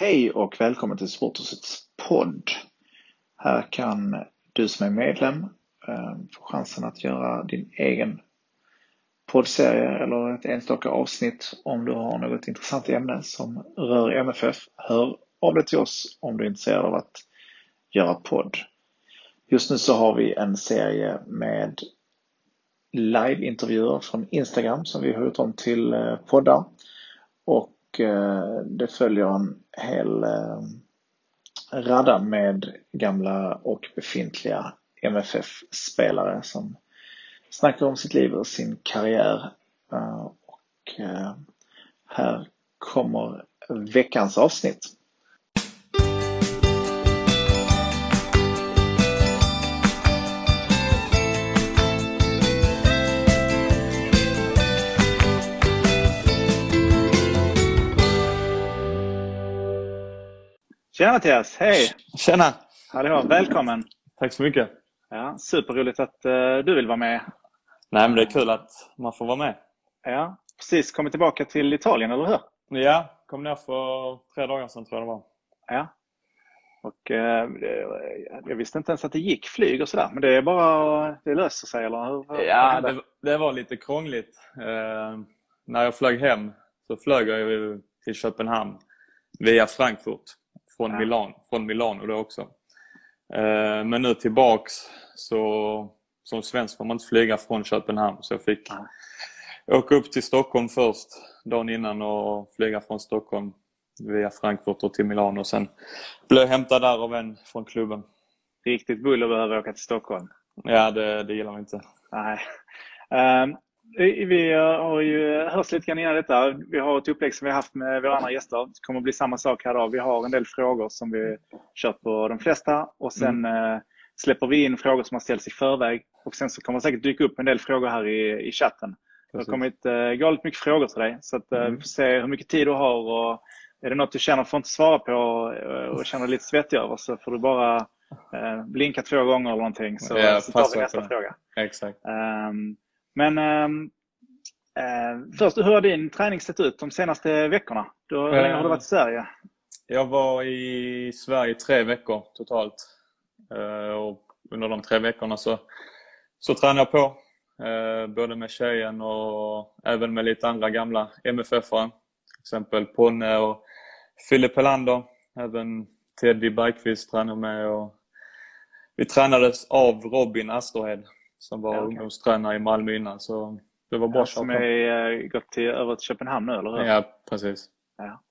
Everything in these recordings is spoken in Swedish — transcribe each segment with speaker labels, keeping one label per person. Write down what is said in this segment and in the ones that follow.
Speaker 1: Hej och välkommen till Sporthusets podd. Här kan du som är medlem eh, få chansen att göra din egen poddserie eller ett enstaka avsnitt om du har något intressant ämne som rör MFF. Hör av dig till oss om du är intresserad av att göra podd. Just nu så har vi en serie med liveintervjuer från Instagram som vi har gjort om till eh, poddar. Och och eh, det följer en hel eh, radda med gamla och befintliga MFF-spelare som snackar om sitt liv och sin karriär. Eh, och här kommer veckans avsnitt. Tjena Mattias, hej!
Speaker 2: Tjena!
Speaker 1: Hallå, välkommen!
Speaker 2: Tack så mycket!
Speaker 1: Ja, superroligt att uh, du vill vara med.
Speaker 2: Nej, men det är kul att man får vara med.
Speaker 1: Ja, precis kommit tillbaka till Italien, eller hur?
Speaker 2: Ja, kom ner för tre dagar sedan tror jag det var.
Speaker 1: Ja. Och uh, jag visste inte ens att det gick flyg och sådär, men det är bara, det löser sig eller hur?
Speaker 2: Ja, det, det, var lite krångligt. Uh, när jag flög hem så flög jag till Köpenhamn via Frankfurt från, ja. Milan, från Milano då också. Eh, men nu tillbaks så som svensk får man inte flyga från Köpenhamn så jag fick ja. åka upp till Stockholm först dagen innan och flyga från Stockholm via Frankfurt och till Milano och sen blev jag hämtad där av en från klubben.
Speaker 1: Riktigt buller behöva åka till Stockholm.
Speaker 2: Ja, det, det gillar man inte.
Speaker 1: Nej. Um, vi har ju hört lite grann innan detta. Vi har ett upplägg som vi har haft med våra andra gäster. Det kommer att bli samma sak här idag. Vi har en del frågor som vi kört på de flesta och sen mm. Eh, släpper vi in frågor som har ställts i förväg och sen så kommer det säkert dyka upp en del frågor här i, i chatten. Det har kommit uh, galet mycket frågor till dig så att, uh, mm. vi får se hur mycket tid du har och är det något du känner får inte svara på och, och känner dig lite svettig över så får du bara uh, blinka två gånger eller någonting så,
Speaker 2: ja,
Speaker 1: så tar vi nästa fråga.
Speaker 2: Exakt.
Speaker 1: Um, men ehm, eh, först, hur har din träning sett ut de senaste veckorna? Du, hur länge har du varit i Sverige?
Speaker 2: Jag var i Sverige tre veckor totalt. Eh, och under de tre veckorna så, så tränade jag på. Eh, både med tjejen och även med lite andra gamla MFF-are. Till exempel Ponne och Filip Helander. Även Teddy Bergqvist tränade med. Och vi tränades av Robin Asterhed som var ja, okay. ungdomstränare i Malmö innan. Så det var bra ja,
Speaker 1: Som är eh, gått till, över till Köpenhamn nu, eller hur?
Speaker 2: Ja, precis.
Speaker 1: Ja.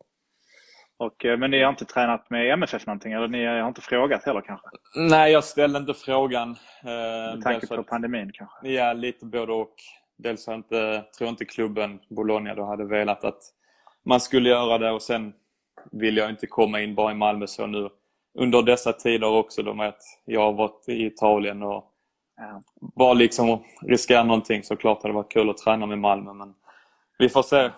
Speaker 1: Och, eh, men ni har inte tränat med MFF någonting, eller ni har inte frågat heller kanske?
Speaker 2: Nej, jag ställde inte frågan.
Speaker 1: Eh, med tanke på pandemin kanske?
Speaker 2: Ja, lite både och. Dels har jag inte, tror inte klubben Bologna då hade velat att man skulle göra det och sen vill jag inte komma in bara i Malmö så nu under dessa tider också då med att jag har varit i Italien och. Bara liksom riskera någonting såklart hade det varit kul att träna med Malmö men vi får se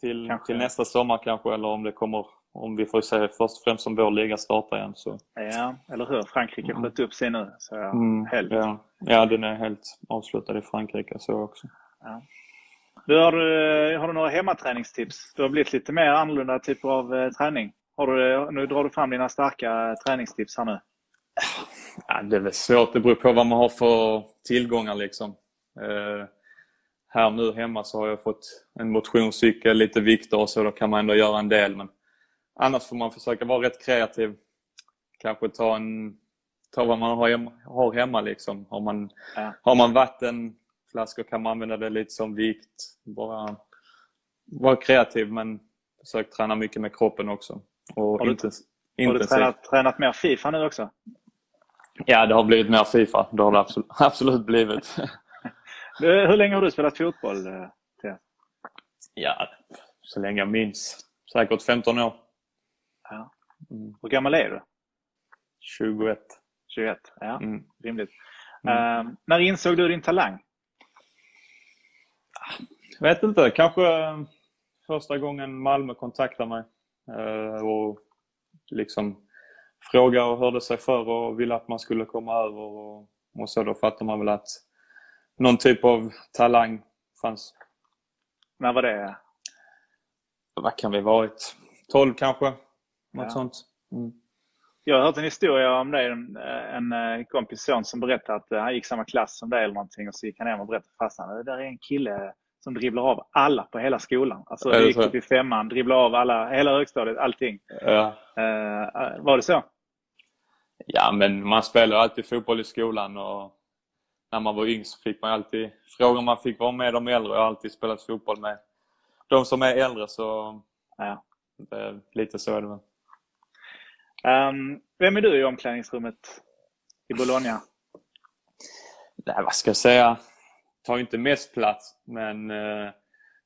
Speaker 2: till, till nästa sommar kanske eller om det kommer om vi får se först och främst om vår liga startar igen. Så.
Speaker 1: Ja, eller hur? Frankrike mm. sköt upp sig nu. Så mm, helt.
Speaker 2: Ja. ja, den är helt avslutad i Frankrike så också.
Speaker 1: Ja. Du, har, du, har du några hemmaträningstips? Du har blivit lite mer annorlunda typer av eh, träning. Har du, nu drar du fram dina starka träningstips här nu.
Speaker 2: Ja, det är väl svårt. Det beror på vad man har för tillgångar. Liksom. Eh, här nu hemma så har jag fått en motionscykel, lite vikter och så. Då kan man ändå göra en del. Men annars får man försöka vara rätt kreativ. Kanske ta, en, ta vad man har hemma. Har hemma liksom. har, man, ja. har man vattenflaskor kan man använda det lite som vikt. Bara vara kreativ men försök träna mycket med kroppen också. Och
Speaker 1: har du, har du tränat, tränat mer Fifa nu också?
Speaker 2: Ja, det har blivit mer Fifa. Det har det absolut, absolut blivit.
Speaker 1: Hur länge har du spelat fotboll? Eh,
Speaker 2: ja, så länge jag minns. Säkert 15 år.
Speaker 1: Ja. Hur gammal är du?
Speaker 2: 21.
Speaker 1: 21? Ja,
Speaker 2: Mm.
Speaker 1: rimligt.
Speaker 2: Mm.
Speaker 1: Eh, när insåg du din talang?
Speaker 2: Vet inte, kanske eh, första gången Malmö kontaktade mig eh, och liksom frågade och hörde sig för och ville att man skulle komma över och, och så då fattar man väl att någon typ av talang fanns.
Speaker 1: När var det?
Speaker 2: Vad kan vi varit? 12 kanske? Något
Speaker 1: Ja.
Speaker 2: sånt. Mm.
Speaker 1: Jag har hört en historia om dig, en, eh, kompis son som berättade att eh, han gick samma klass som dig eller någonting och så gick han hem och berättade för farsan. Det där är en kille som dribblar av alla på hela skolan. Alltså gick upp i femman, dribblar av alla, hela högstadiet, allting.
Speaker 2: Ja.
Speaker 1: Eh, var det så?
Speaker 2: Ja, men man spelar alltid fotboll i skolan och när man var yngst fick man alltid frågor man fick vara med de äldre. Jag har alltid spelat fotboll med de som är äldre så
Speaker 1: Ja.
Speaker 2: det lite så är det väl.
Speaker 1: Ehm, vem är du i omklädningsrummet i Bologna?
Speaker 2: Nej, vad ska jag säga? Tar inte mest plats men eh,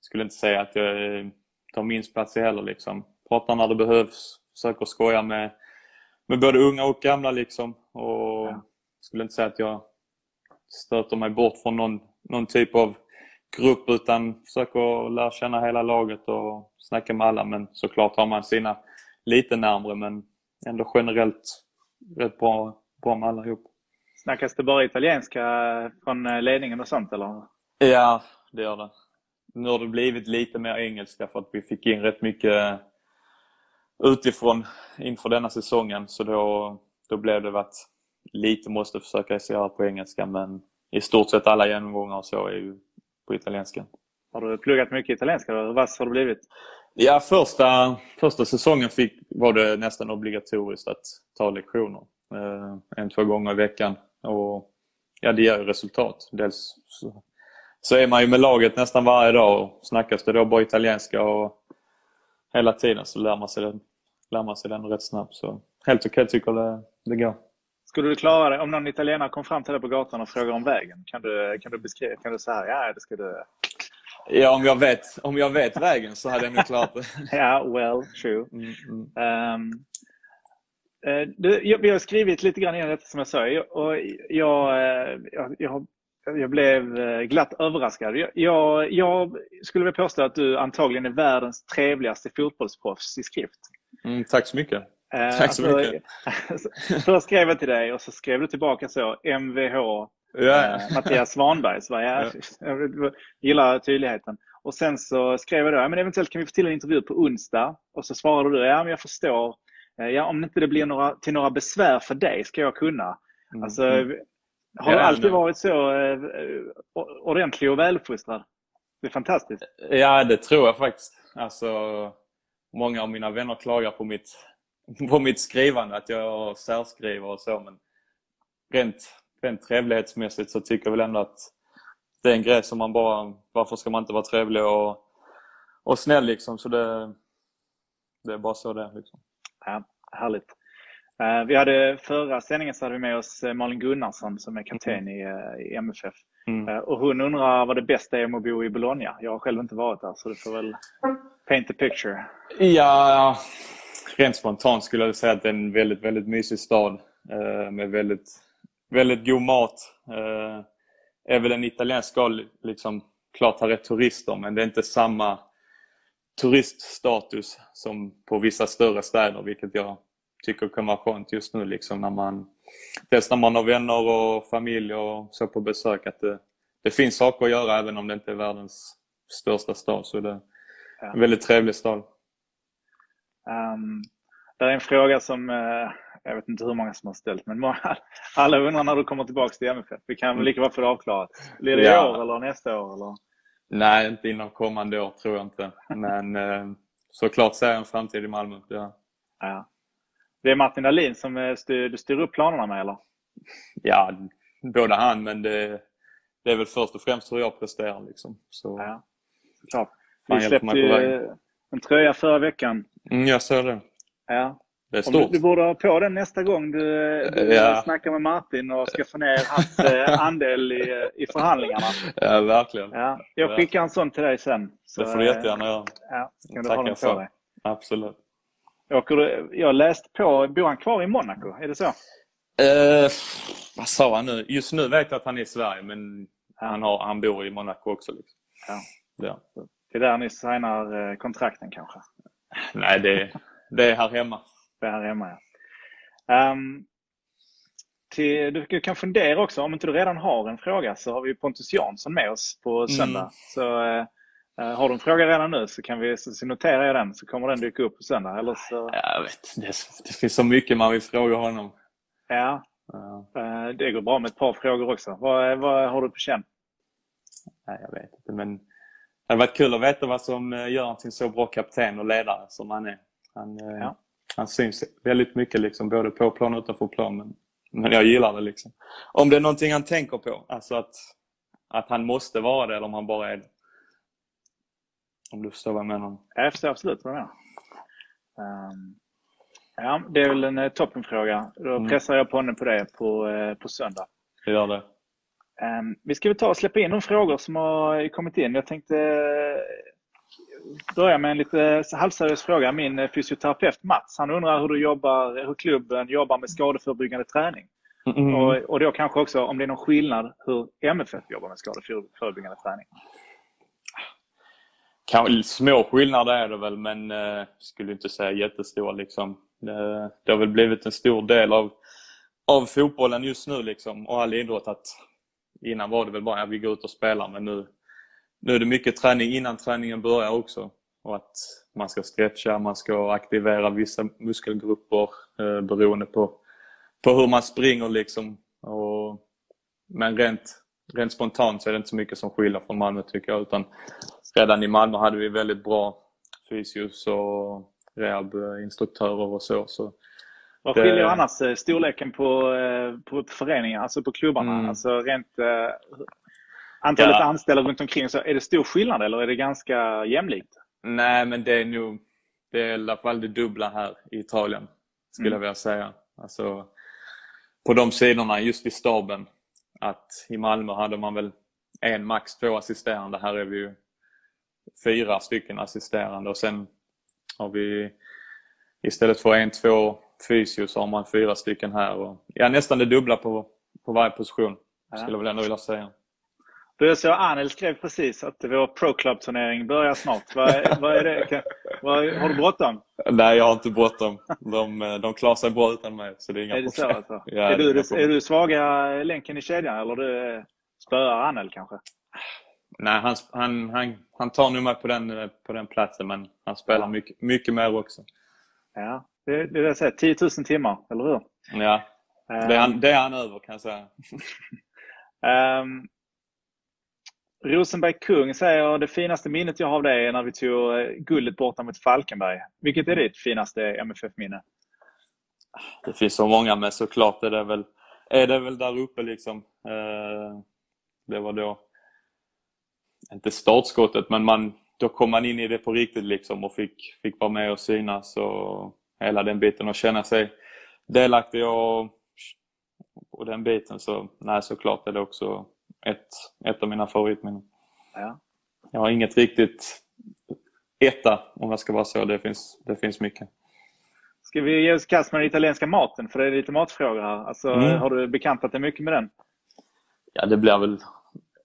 Speaker 2: skulle inte säga att jag tar minst plats heller liksom. Pratar när det behövs, försöker skoja med, med både unga och gamla liksom. Och
Speaker 1: Ja.
Speaker 2: skulle inte säga att jag stöter mig bort från någon, någon typ av grupp utan försöker lära känna hela laget och snacka med alla. Men såklart har man sina lite närmre men ändå generellt rätt bra, bra med allihop.
Speaker 1: Snackas det bara italienska från eh, ledningen och sånt eller?
Speaker 2: Ja, det gör det. Nu har det blivit lite mer engelska för att vi fick in rätt mycket utifrån inför denna säsongen. Så då, då blev det att lite måste försöka se på engelska men i stort sett alla genomgångar så är ju på italienska.
Speaker 1: Har du pluggat mycket italienska? Hur vass har du blivit?
Speaker 2: Ja, första, första säsongen fick, var det nästan obligatoriskt att ta lektioner. Eh, en, två gånger i veckan. Och ja, det ger ju resultat. Dels så, så är man ju med laget nästan varje dag och snackas det då bara italienska och hela tiden så lär man sig den, lär man sig den rätt snabbt. Så helt okej tycker jag det, det går.
Speaker 1: Skulle du klara det om någon italienare kom fram till dig på gatan och frågade om vägen? Kan du, kan du beskriva? Kan du säga ja, det ska du...
Speaker 2: Ja, om jag vet, om jag vet vägen så hade jag nog klarat det.
Speaker 1: Ja, well, true.
Speaker 2: Mm, mm.
Speaker 1: Eh, du, jag, vi har skrivit lite grann innan detta som jag sa jag, och jag, eh, jag, jag, har- jag blev eh, glatt överraskad. Jag, jag, jag skulle vilja påstå att du antagligen är världens trevligaste fotbollsproffs i skrift.
Speaker 2: Mm, tack så mycket.
Speaker 1: Eh,
Speaker 2: Tack så mycket.
Speaker 1: Först skrev jag till dig och så skrev du tillbaka så MVH
Speaker 2: Ja,
Speaker 1: eh, Mattias Svanberg. Så var jag, jag gillar tydligheten. Och sen så skrev jag då, ja, men eventuellt kan vi få till en intervju på onsdag. Och så svarade du, ja men jag förstår. Eh, Ja, om inte det blir några, till några besvär för dig ska jag kunna.
Speaker 2: Mm,
Speaker 1: Alltså,
Speaker 2: mm.
Speaker 1: Har du alltid varit så eh, ordentlig och väluppfostrad? Det är fantastiskt.
Speaker 2: Ja, det tror jag faktiskt. Alltså, många av mina vänner klagar på mitt, på mitt skrivande, att jag särskriver och så. Men rent, rent trevlighetsmässigt så tycker jag väl ändå att det är en grej som man bara... Varför ska man inte vara trevlig och, och snäll liksom? Så det, det är bara så det är. Liksom.
Speaker 1: Ja, härligt. Eh, Vi hade förra sändningen så hade vi med oss eh, Malin Gunnarsson som är kapten i, eh, i MFF.
Speaker 2: Mm.
Speaker 1: Och hon undrar vad det bästa är med att bo i Bologna. Jag har själv inte varit där så du får väl paint the picture.
Speaker 2: Ja, rent spontant skulle jag säga att det är en väldigt, väldigt mysig stad med väldigt, väldigt god mat. Eh, är väl en italiensk stad, liksom, klart har rätt turister, men det är inte samma turiststatus som på vissa större städer, vilket jag tycker kan vara skönt just nu. Liksom, när man, dels när man har vänner och familj och så på besök, att det, det finns saker att göra även om det inte är världens största stad. Så det är
Speaker 1: Ja.
Speaker 2: en väldigt trevlig stad.
Speaker 1: Um, det är en fråga som eh, jag vet inte hur många som har ställt men många, alla undrar när du kommer tillbaka till MFF. Vi kan väl lika bra få det avklarat. Blir det i
Speaker 2: Ja.
Speaker 1: år eller nästa år? Eller?
Speaker 2: Nej, inte inom kommande år tror jag inte. Men eh, såklart ser jag en framtid i Malmö. Ja,
Speaker 1: Ja. Det är Martin Dahlin som eh, styr, du styr upp planerna med eller?
Speaker 2: ja både han men det, det är väl först och främst hur jag presterar. Liksom. Så,
Speaker 1: Ja, såklart. Vi släppte ju eh, en tröja förra veckan.
Speaker 2: mm, jag ser det.
Speaker 1: Ja.
Speaker 2: det är stort.
Speaker 1: Du, du, borde ha på den nästa gång du, du ja. snackar med Martin och ska få ner hans eh, andel i, i förhandlingarna.
Speaker 2: Ja, verkligen.
Speaker 1: Ja, jag skickar en sån till dig sen.
Speaker 2: Så, det får du jättegärna
Speaker 1: göra. Ja, kan du
Speaker 2: ha den
Speaker 1: på dig.
Speaker 2: Absolut.
Speaker 1: Åker du, jag läst på, bor han kvar i Monaco? Är det så?
Speaker 2: Eh, vad sa han nu? Just nu vet jag att han är i Sverige men han, har, han bor i Monaco också. Liksom.
Speaker 1: Ja. Ja. Det är där ni signar eh, kontrakten kanske?
Speaker 2: Nej, det, det är här hemma.
Speaker 1: Det är här hemma, ja. Um, till, du kan fundera också, om inte du redan har en fråga så har vi Pontus Jansson med oss på söndag. Mm. Så uh, har du en fråga redan nu så kan vi så, noterar jag den så kommer den dyka upp på söndag. Eller så...
Speaker 2: Jag vet, det, det finns så mycket man vill fråga honom.
Speaker 1: Ja, uh. det går bra med ett par frågor också. Vad, vad har du på känn?
Speaker 2: Nej, jag vet inte, men det hade varit kul att veta vad som eh, gör honom till så bra kapten och ledare som han är. Han, eh, ja. han syns väldigt mycket liksom, både på plan och utanför plan. Men, men jag gillar det. Liksom. Om det är någonting han tänker på, alltså att, att han måste vara det eller om han bara är det. Om du förstår vad jag menar?
Speaker 1: Jag förstår absolut vad du menar. Um, ja, det är väl en uh, toppenfråga. Då mm. pressar jag på honom på det på, uh, på söndag.
Speaker 2: Jag gör det.
Speaker 1: Um, vi ska väl ta och släppa in de frågor som har kommit in. Jag tänkte uh, börja med en lite halvseriös fråga. Min fysioterapeut Mats, han undrar hur du jobbar, hur klubben jobbar med skadeförebyggande träning. Mm. Och, och då kanske också om det är någon skillnad hur MFF jobbar med skadeförebyggande träning.
Speaker 2: Små skillnader är det väl, men eh, skulle inte säga jättestora. Liksom. Det, det, har väl blivit en stor del av, av fotbollen just nu liksom, och all idrott. Att innan var det väl bara att vi går ut och spelar, men nu, nu är det mycket träning innan träningen börjar också. Och att man ska stretcha, man ska aktivera vissa muskelgrupper eh, beroende på, på hur man springer. Liksom. Och, men rent, rent spontant så är det inte så mycket som skiljer från Malmö tycker jag. Utan redan i Malmö hade vi väldigt bra fysios och rehabinstruktörer och så. så
Speaker 1: Vad skiljer det... annars eh, storleken på, eh, på föreningar, alltså på klubbarna? Mm. Alltså rent eh, antalet ja. anställda runt omkring. Så är det stor skillnad eller är det ganska jämlikt?
Speaker 2: Nej, men det är nog det är i alla fall det dubbla här i Italien, skulle mm. jag vilja säga. Alltså, på de sidorna, just i staben, att i Malmö hade man väl en, max två assisterande. Här är vi ju fyra stycken assisterande och sen har vi istället för en, två fysio så har man fyra stycken här. Och, ja, nästan det dubbla på, på varje position, skulle jag väl ändå vilja säga.
Speaker 1: Du, så Anel skrev precis att vår Pro Club-turnering börjar snart. Vad, vad är det? Vad, har du bråttom?
Speaker 2: Nej, jag har inte bråttom. De, de klarar sig bra utan mig, så det är inga
Speaker 1: är det problem. Så, alltså? ja, är, du, är du svaga länken i kedjan eller du spöar Anel kanske?
Speaker 2: Nej, han, han, han, han tar nog på den, på den platsen, men han spelar ja. mycket, mycket mer också.
Speaker 1: Ja, det, det är det jag säger. 10 000 timmar, eller hur?
Speaker 2: Ja, det är han, det är han över kan jag säga.
Speaker 1: um, Rosenberg Kung säger det finaste minnet jag har av dig är när vi tog eh, guldet borta mot Falkenberg. Vilket är ditt finaste MFF-minne?
Speaker 2: Det finns så många, men såklart är det väl, är det väl där uppe liksom. Eh, det var då, inte startskottet, men man, då kom man in i det på riktigt liksom och fick, fick vara med och synas och hela den biten och känna sig delaktig och, och den biten. Så nej, såklart är det också ett, ett av mina favoritminnen.
Speaker 1: Ja.
Speaker 2: Jag har inget riktigt etta om jag ska vara så. Det finns, det finns mycket.
Speaker 1: Ska vi ge oss kast med den italienska maten? För det är lite matfrågor här. Alltså, mm. Har du bekantat dig mycket med den?
Speaker 2: Ja, det blir väl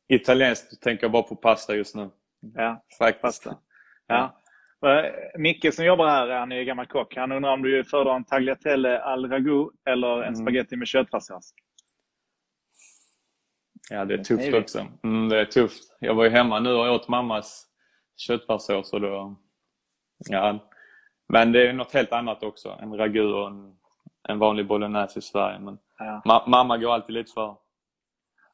Speaker 2: italienskt. tänker jag bara på pasta just nu.
Speaker 1: Ja, Faktiskt. pasta. Ja. Micke som jobbar här, han är gammal kock. Han undrar om du föredrar en tagliatelle al ragu eller en mm. spaghetti med köttfärssås?
Speaker 2: Ja, det är tufft också. Mm, det är tufft. Jag var ju hemma nu och åt mammas köttfärssås och då... Ja. Men det är något helt annat också. En ragu och en, en vanlig bolognese i Sverige. Men ja. ma mamma går alltid lite för.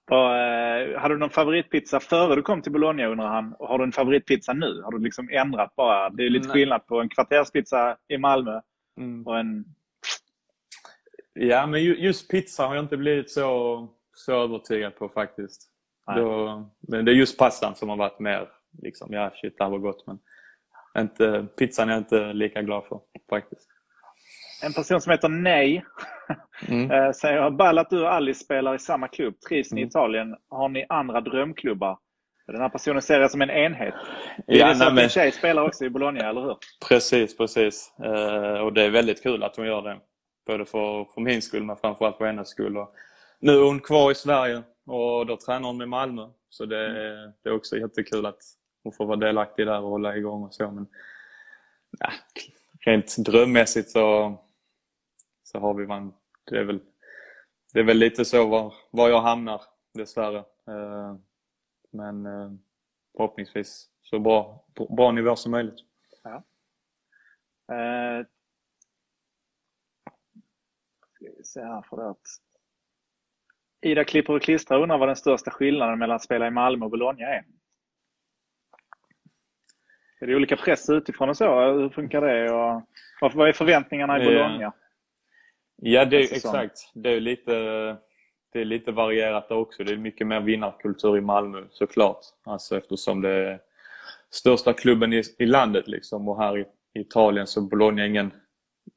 Speaker 1: Och, eh, hade du någon favoritpizza före du kom till Bologna undrar han? Och har du en favoritpizza nu? Har du liksom ändrat bara? Det är lite Nej. skillnad på en kvarterspizza i Malmö mm. och en...
Speaker 2: Ja, men just pizza har jag inte blivit så så övertygad på faktiskt. Då, men det är just pastan som har varit mer liksom, ja shit det här var gott men inte, pizzan är jag inte lika glad för faktiskt.
Speaker 1: En person som heter Nej mm. Eh, säger Ball att du och Alice spelar i samma klubb. Trivs ni i mm. Italien? Har ni andra drömklubbar? Den här personen ser det som en enhet. Det är ja, så att din tjej spelar också i Bologna, eller hur?
Speaker 2: Precis, precis. Uh, och det är väldigt kul att hon gör det. Både för, för min skull, men framförallt för hennes skull. Och nu är hon kvar i Sverige och då tränar hon med Malmö. Så det, mm. det är också jättekul att hon får vara delaktig där och hålla igång och så. Men, ja, rent drömmässigt så, så har vi man, det är väl, det är väl lite så var, var jag hamnar dessvärre. Uh, men eh, förhoppningsvis så bra, bra nivå som möjligt. Ja. Eh,
Speaker 1: ska vi se här för att Ida klipper och klistrar undrar vad den största skillnaden mellan att spela i Malmö och Bologna är. Är det olika press utifrån och så? Hur funkar det? Och vad är förväntningarna i Bologna?
Speaker 2: Ja, det är, exakt. Det är lite det är lite varierat där också. Det är mycket mer vinnarkultur i Malmö såklart. Alltså eftersom det är största klubben i, i landet liksom. Och här i, Italien så Bologna ingen...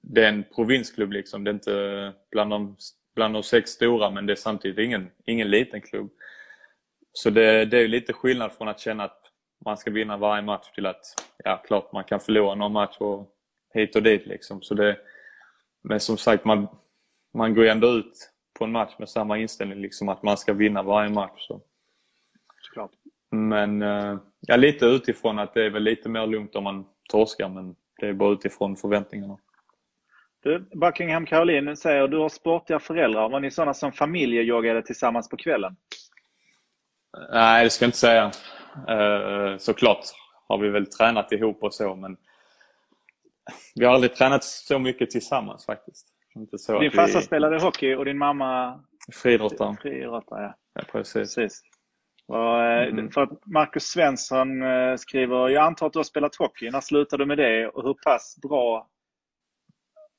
Speaker 2: Det är en provinsklubb liksom. Det är inte bland de, bland de sex stora men det är samtidigt ingen, ingen liten klubb. Så det, det är lite skillnad från att känna att man ska vinna varje match till att, ja klart man kan förlora någon match och hit och dit liksom. Så det, men som sagt, man, man går ändå ut på en match med samma inställning, liksom att man ska vinna varje match. Så.
Speaker 1: Såklart.
Speaker 2: Men eh, ja, lite utifrån att det är väl lite mer lugnt om man torskar, men det är bara utifrån förväntningarna.
Speaker 1: Du, Buckingham Caroline säger du har sportiga föräldrar. Var ni sådana som familjejoggade tillsammans på kvällen?
Speaker 2: Nej, det ska jag inte säga. Eh, såklart har vi väl tränat ihop och så, men vi har aldrig tränat så mycket tillsammans faktiskt.
Speaker 1: Inte så din farsa vi... spelade hockey och din mamma
Speaker 2: friidrottare.
Speaker 1: Friidrottare, ja.
Speaker 2: ja precis.
Speaker 1: precis. Och, mm. För att Marcus Svensson eh, skriver, jag antar att du har spelat hockey. När slutade du med det och hur pass bra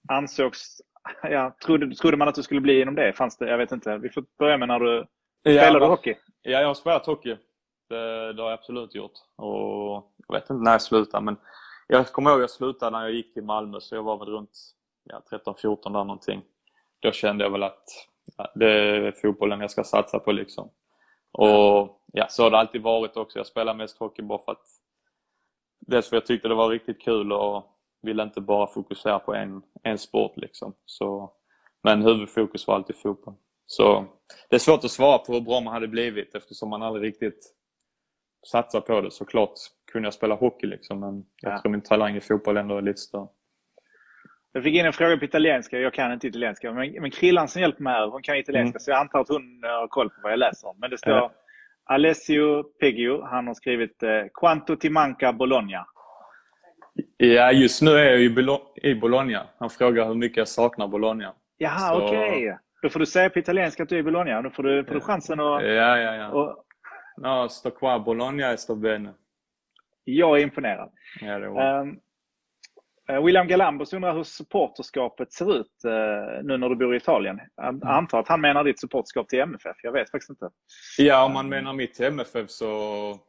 Speaker 1: ansågs, ja, trodde, trodde man att du skulle bli inom det? Fanns det? Jag vet inte. Vi får börja med när du ja, spelade hockey.
Speaker 2: Ja, jag har spelat hockey. Det, det, har jag absolut gjort. Och jag vet inte när jag slutade, men jag kommer ihåg att jag slutade när jag gick till Malmö, så jag var väl runt ja, 13-14 där någonting. Då kände jag väl att ja, det är fotbollen jag ska satsa på liksom. Och ja, så har det alltid varit också. Jag spelar mest hockey bara för att dels för att jag tyckte det var riktigt kul och ville inte bara fokusera på en, en sport liksom. Så, men huvudfokus var alltid fotboll. Så det är svårt att svara på hur bra man hade blivit eftersom man aldrig riktigt satsar på det. Såklart kunde jag spela hockey liksom men jag tror min talang i fotboll ändå är lite större.
Speaker 1: Jag fick in en fråga på italienska. Jag kan inte italienska. Men, men Krillan som hjälper mig här, hon kan italienska. Mm. Så jag antar att hon har koll på vad jag läser. Men det står ja. Alessio Peggio. Han har skrivit eh, Quanto ti manca Bologna?
Speaker 2: Ja, just nu är jag i Bologna. Han frågar hur mycket jag saknar Bologna.
Speaker 1: Jaha, så... okej. Okay. Då får du säga på italienska att du är i Bologna. Då får du, får du chansen att...
Speaker 2: Ja, ja, ja. Och... No, sto qua Bologna sto bene.
Speaker 1: Jag är imponerad.
Speaker 2: Ja. Um,
Speaker 1: William Galambos undrar hur supporterskapet ser ut eh, nu när du bor i Italien. Jag mm. antar att han menar ditt supporterskap till MFF. Jag vet faktiskt inte.
Speaker 2: Ja, om man menar mitt till MFF så,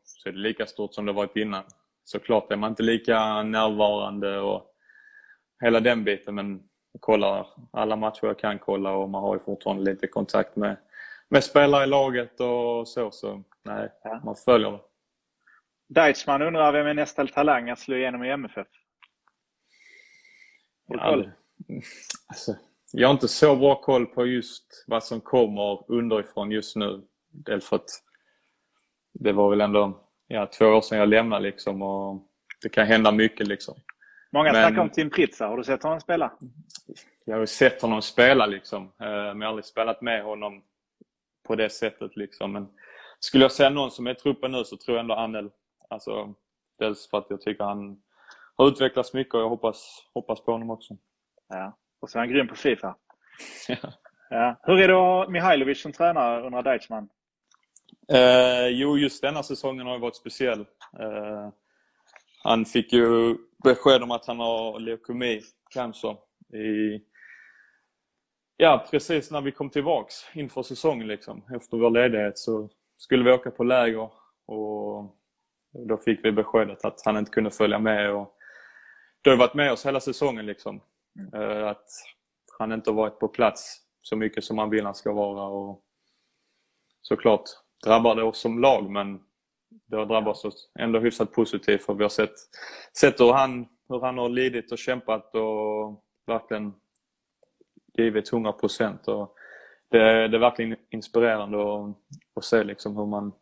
Speaker 2: så är det lika stort som det varit innan. Såklart är man inte lika närvarande och hela den biten men jag kollar alla matcher jag kan kolla och man har ju fortfarande lite kontakt med, med spelare i laget och så. Så nej, ja. man följer det.
Speaker 1: Deichmann undrar vem är nästa talang att slå igenom i MFF?
Speaker 2: Ja, alltså, jag har inte så bra koll på just vad som kommer underifrån just nu. Dels för att det var väl ändå ja, två år sedan jag lämnade liksom och det kan hända mycket liksom.
Speaker 1: Många men, snackar om Tim Pritsa. Har du sett honom spela?
Speaker 2: Jag har sett honom spela liksom. Eh, men jag har aldrig spelat med honom på det sättet liksom. Men skulle jag säga någon som är i truppen nu så tror jag ändå Anel. Alltså, dels för att jag tycker han har utvecklats mycket och jag hoppas, hoppas på honom också.
Speaker 1: Ja, och så är han grym på Fifa. ja. Hur är det att ha Mihailovic som tränare under Deichmann?
Speaker 2: Eh, jo, just denna säsongen har varit speciell. Eh, han fick ju besked om att han har leukemi, cancer, i, ja, precis när vi kom tillbaks inför säsongen. Liksom. Efter vår ledighet så skulle vi åka på läger och då fick vi beskedet att han inte kunde följa med. Och du har varit med oss hela säsongen liksom. Mm. Att han inte har varit på plats så mycket som man vill han ska vara. Och såklart drabbar det oss som lag men det har drabbat oss ändå hyfsat positivt för vi har sett, sett hur, han, hur han har lidit och kämpat och verkligen givit 100 procent. Det, det är verkligen inspirerande att, att se liksom hur, man,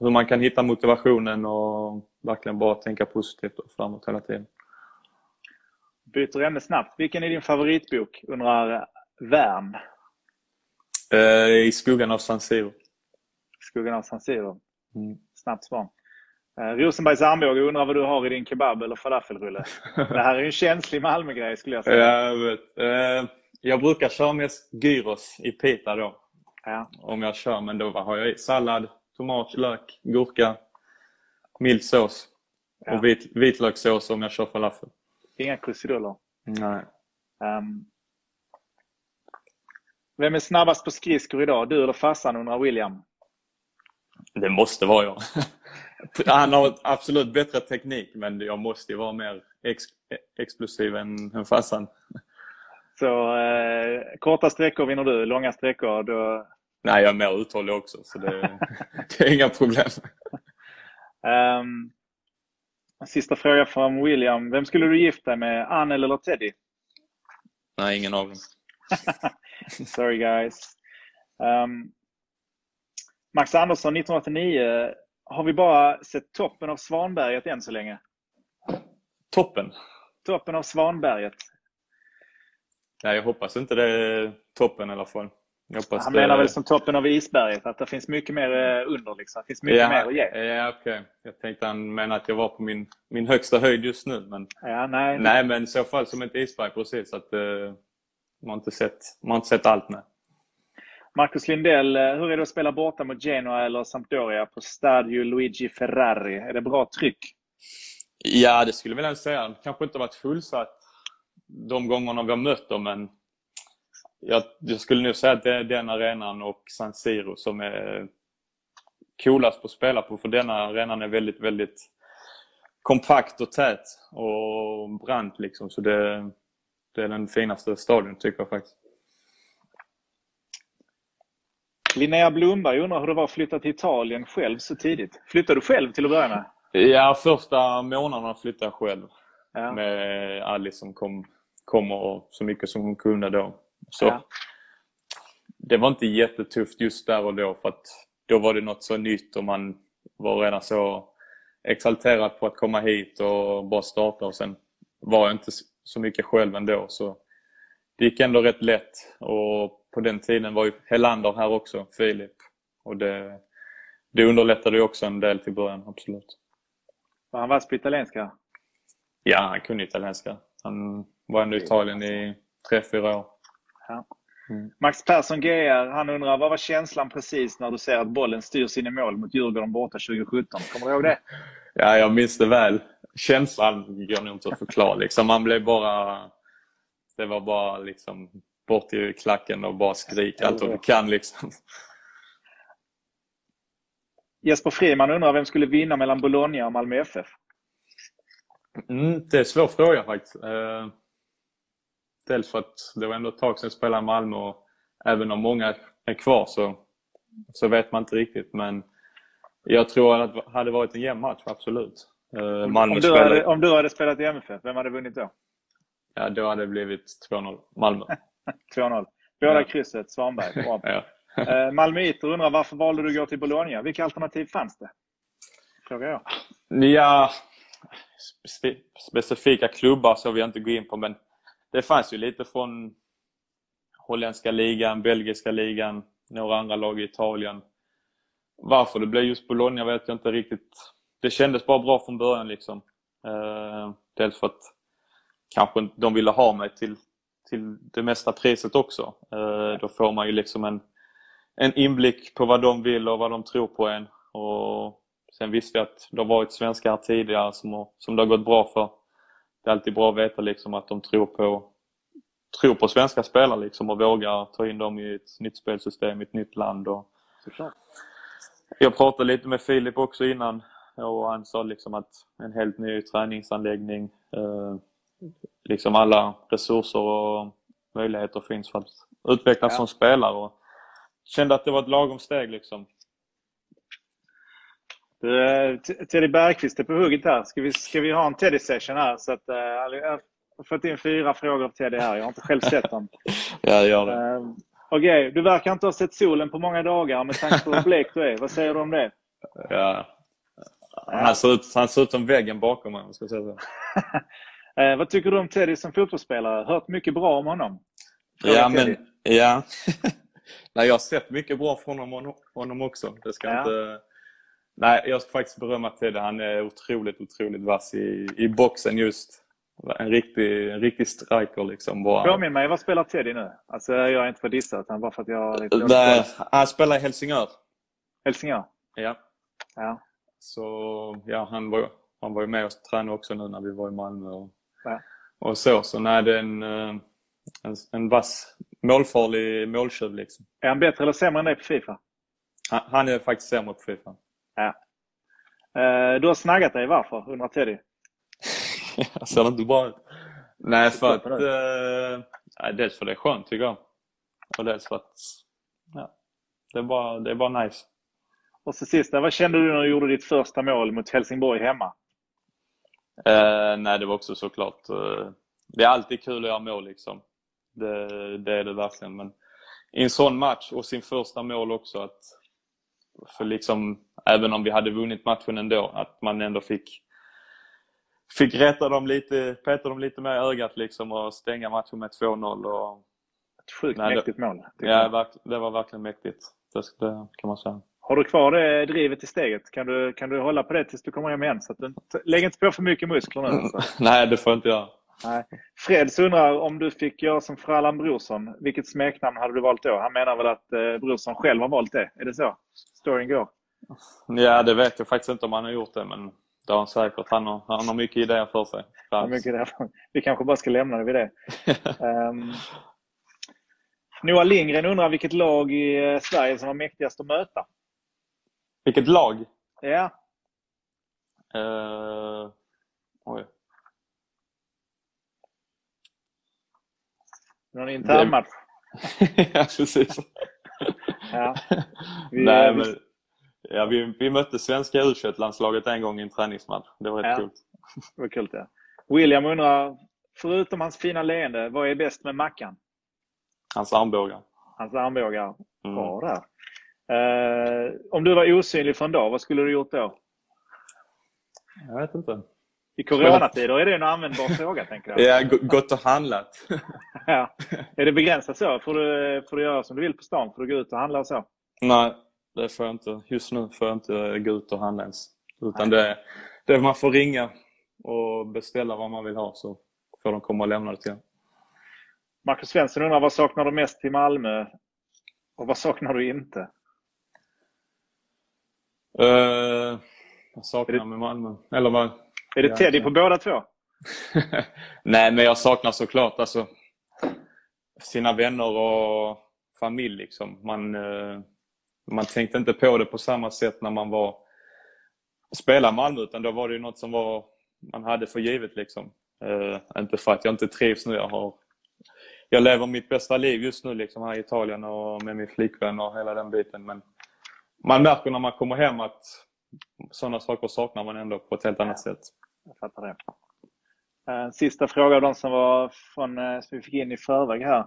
Speaker 2: hur man kan hitta motivationen och verkligen bara tänka positivt och framåt hela tiden.
Speaker 1: Byter ämne snabbt. Vilken är din favoritbok? undrar Värm.
Speaker 2: Eh, I skuggan av San Siro.
Speaker 1: Skuggan av San Siro. Mm. Snabbt svar. Eh, Rosenbergs armbåge undrar vad du har i din kebab eller falafelrulle. Det här är ju en känslig Malmögrej skulle jag säga.
Speaker 2: Ja, jag vet. Eh, jag brukar köra mest gyros i pita då. Ja. Om jag kör, men då har jag i sallad, tomat, lök, gurka, mild sås ja. och vit, vitlökssås om jag kör falafel.
Speaker 1: Inga krusiduller?
Speaker 2: Nej. Um,
Speaker 1: vem är snabbast på skridskor idag? Du eller farsan undrar William.
Speaker 2: Det måste vara jag. Han har absolut bättre teknik men jag måste ju vara mer ex explosiv än, än farsan.
Speaker 1: Så eh, korta sträckor vinner du, långa sträckor då...
Speaker 2: Nej, jag är mer uthållig också så det, det är inga problem.
Speaker 1: Um, sista fråga från William. Vem skulle du gifta dig med, Annel eller Teddy?
Speaker 2: Nej, ingen av dem.
Speaker 1: Sorry guys. Um, Max Andersson 1989. Har vi bara sett toppen av Svanberget än så länge?
Speaker 2: Toppen?
Speaker 1: Toppen av Svanberget.
Speaker 2: Nej, jag hoppas inte det är toppen i alla fall.
Speaker 1: Han menar väl som toppen av isberget, att det finns mycket mer eh, under. Liksom. Det finns mycket
Speaker 2: ja,
Speaker 1: mer att ge.
Speaker 2: Ja. Okay. Jag tänkte han menar att jag var på min, min högsta höjd just nu. Men,
Speaker 1: ja, nej.
Speaker 2: nej, men i så fall som ett isberg precis. Att, uh, man, har inte sett, man har inte sett allt med.
Speaker 1: Marcus Lindell, eh, hur är det att spela borta mot Genoa eller Sampdoria på Stadio Luigi Ferrari? Är det bra tryck?
Speaker 2: Ja, det skulle jag vilja säga. Det kanske inte varit fullsatt de gångerna vi har mött dem, men jag, jag skulle nog säga att det är den arenan och San Siro som är coolast på att spela på, för denna arenan är väldigt, väldigt kompakt och tät och brant liksom. Så det, det är den finaste stadion tycker jag faktiskt.
Speaker 1: Linnea Blomberg undrar hur det var att flytta till Italien själv så tidigt. Flyttade du själv till att börja med?
Speaker 2: Ja, första månaderna flyttade jag själv. Ja. Med Alice som kom, kom och så mycket som hon kunde då. Så ja. Det var inte jättetufft just där och då för att då var det något så nytt och man var redan så exalterad på att komma hit och bara starta och sen var jag inte så mycket själv ändå. Så det gick ändå rätt lätt och på den tiden var ju Helander här också, Filip. Och det, det underlättade ju också en del till början, absolut.
Speaker 1: Var han vass på italienska?
Speaker 2: Ja, han kunde italienska. Han var ändå i Italien i tre, fyra år.
Speaker 1: Ja. Mm. Max Persson GR, han undrar vad var känslan precis när du ser att bollen styrs in i mål mot Djurgården borta 2017? Kommer du ihåg det?
Speaker 2: Ja, jag minns det väl. Känslan går nog inte att förklara. Liksom, man blev bara... Det var bara liksom bort i klacken och bara skrika allt vad du kan. Liksom.
Speaker 1: Jesper Friman undrar vem skulle vinna mellan Bologna och Malmö FF?
Speaker 2: Mm, det är en svår fråga faktiskt. Eh, dels för att det var ändå ett tag sedan jag spelade i Malmö och även om många är kvar så, så vet man inte riktigt. Men jag tror att det hade varit en jämn match, absolut.
Speaker 1: Eh, Malmö om, du hade, om du hade spelat i MFF, vem hade vunnit då?
Speaker 2: Ja, då hade det blivit 2-0 Malmö.
Speaker 1: 2-0. Båda ja. krysset, Svanberg. Bra. ja. Eh, Malmöiter undrar varför valde du att gå till Bologna? Vilka alternativ fanns det? Frågar jag.
Speaker 2: Ja, spe specifika klubbar så vill jag inte gå in på men det fanns ju lite från holländska ligan, belgiska ligan, några andra lag i Italien. Varför det blev just Bologna vet jag inte riktigt. Det kändes bara bra från början liksom. Eh, dels för att kanske de ville ha mig till, till det mesta priset också. Eh, då får man ju liksom en, en inblick på vad de vill och vad de tror på en. Och sen visste jag att det har varit svenskar här tidigare som, som det har gått bra för. Det är alltid bra att veta liksom att de tror på, tror på svenska spelare liksom och vågar ta in dem i ett nytt spelsystem, i ett nytt land. Och... Jag pratade lite med Filip också innan och han sa liksom att en helt ny träningsanläggning, eh, liksom alla resurser och möjligheter finns för att utvecklas ja. som spelare. Och kände att det var ett lagom steg liksom.
Speaker 1: Du, Teddy Bergqvist är på hugget här. Ska vi, ska vi ha en Teddy-session här? Så att, uh, jag har fått in fyra frågor av Teddy här. Jag har inte själv sett dem.
Speaker 2: ja, gör det.
Speaker 1: Uh, Okej, okay. du verkar inte ha sett solen på många dagar med tanke på hur blek du är. Vad säger du om det?
Speaker 2: Ja. Han ser ut, han ser ut som väggen bakom mig, ska säga så.
Speaker 1: uh, vad tycker du om Teddy som fotbollsspelare? Hört mycket bra om honom.
Speaker 2: Fråga ja, Teddy. men... Ja. Nej, jag har sett mycket bra från honom, honom också. Det ska ja. inte... Nej, jag ska faktiskt berömma Teddy. Han är otroligt, otroligt vass i, i boxen just. En riktig, en riktig striker liksom.
Speaker 1: Bara... Påminn mig, vad spelar Teddy nu? Alltså jag är inte för dissa utan bara för att jag... Lite
Speaker 2: Nej, han spelar i Helsingör.
Speaker 1: Helsingör?
Speaker 2: Ja.
Speaker 1: ja.
Speaker 2: Så ja, han var, han var ju med och tränade också nu när vi var i Malmö och, ja. och så. Så nej, det är en, eh, en, en vass, målfarlig måltjuv liksom.
Speaker 1: Är han bättre eller sämre än dig på Fifa?
Speaker 2: Han, han är faktiskt sämre på Fifa.
Speaker 1: Ja. Eh, du har snaggat dig, varför? undrar Teddy.
Speaker 2: jag ser inte bra ut. Nej, för att... Eh, dels för det är skönt tycker jag. Och dels för att... Ja, det, är bara, det är bara nice.
Speaker 1: Och så sista, vad kände du när du gjorde ditt första mål mot Helsingborg hemma?
Speaker 2: Eh, nej, det var också såklart... Eh, det är alltid kul att göra mål liksom. Det, det är det verkligen. Men i en sån match och sin första mål också att för liksom, även om vi hade vunnit matchen ändå, att man ändå fick fick rätta dem lite, peta dem lite mer i ögat liksom och stänga matchen med 2-0. Och...
Speaker 1: Ett sjukt nej, mäktigt mål.
Speaker 2: Ja, det var verkligen mäktigt. Det, kan man säga.
Speaker 1: Har du kvar det drivet i steget? Kan du, kan du hålla på det tills du kommer hem igen? Så att du, lägg inte på för mycket muskler nu.
Speaker 2: Nej, det får jag inte göra.
Speaker 1: Nej. Freds undrar om du fick göra som Frallan Brorsson. Vilket smeknamn hade du valt då? Han menar väl att eh, Brorsson själv har valt det? Är det så storyn går?
Speaker 2: Ja, det vet jag faktiskt inte om han har gjort det. Men det har han säkert. Han har, han har mycket idéer för sig.
Speaker 1: mycket idéer Vi kanske bara ska lämna det vid det. um, Noah Lindgren undrar vilket lag i eh, Sverige som var mäktigast att möta?
Speaker 2: Vilket lag?
Speaker 1: Ja.
Speaker 2: Uh, oj.
Speaker 1: Någon intern match?
Speaker 2: ja, precis.
Speaker 1: ja.
Speaker 2: Vi, Nej, men... Ja, vi, vi mötte svenska u landslaget en gång i en träningsmatch. Det var rätt ja. coolt.
Speaker 1: Det var kul ja. William undrar, förutom hans fina leende, vad är bäst med Mackan?
Speaker 2: Hans armbågar.
Speaker 1: Hans armbågar. Mm. Bra där. Uh, om du var osynlig för en dag, vad skulle du gjort då?
Speaker 2: Jag vet inte.
Speaker 1: I coronatider är det en användbar fråga, tänker jag.
Speaker 2: Ja, gått och handlat.
Speaker 1: ja. Är det begränsat så? Får du, får du göra som du vill på stan? Får du gå ut och handla och så?
Speaker 2: Nej, det får jag inte. Just nu får jag inte gå ut och handla ens. Utan det, det man får ringa och beställa vad man vill ha så får de komma och lämna det till
Speaker 1: Marcus Svensson undrar vad saknar du mest till Malmö och vad saknar du inte?
Speaker 2: Uh, vad saknar jag med Malmö? Eller vad?
Speaker 1: Är det Teddy på båda två?
Speaker 2: Nej, men jag saknar såklart alltså sina vänner och familj. Liksom. Man, uh, man tänkte inte på det på samma sätt när man var spelade Malmö utan då var det ju något som var, man hade för givet. Liksom. Uh, inte för att jag inte trivs nu. Jag, har, jag lever mitt bästa liv just nu liksom, här i Italien och med min flickvän och hela den biten. Men man märker när man kommer hem att sådana saker saknar man ändå på ett helt annat sätt.
Speaker 1: Jag fattar det. Eh, sista fråga av de som, var från, eh, som vi fick in i förväg här.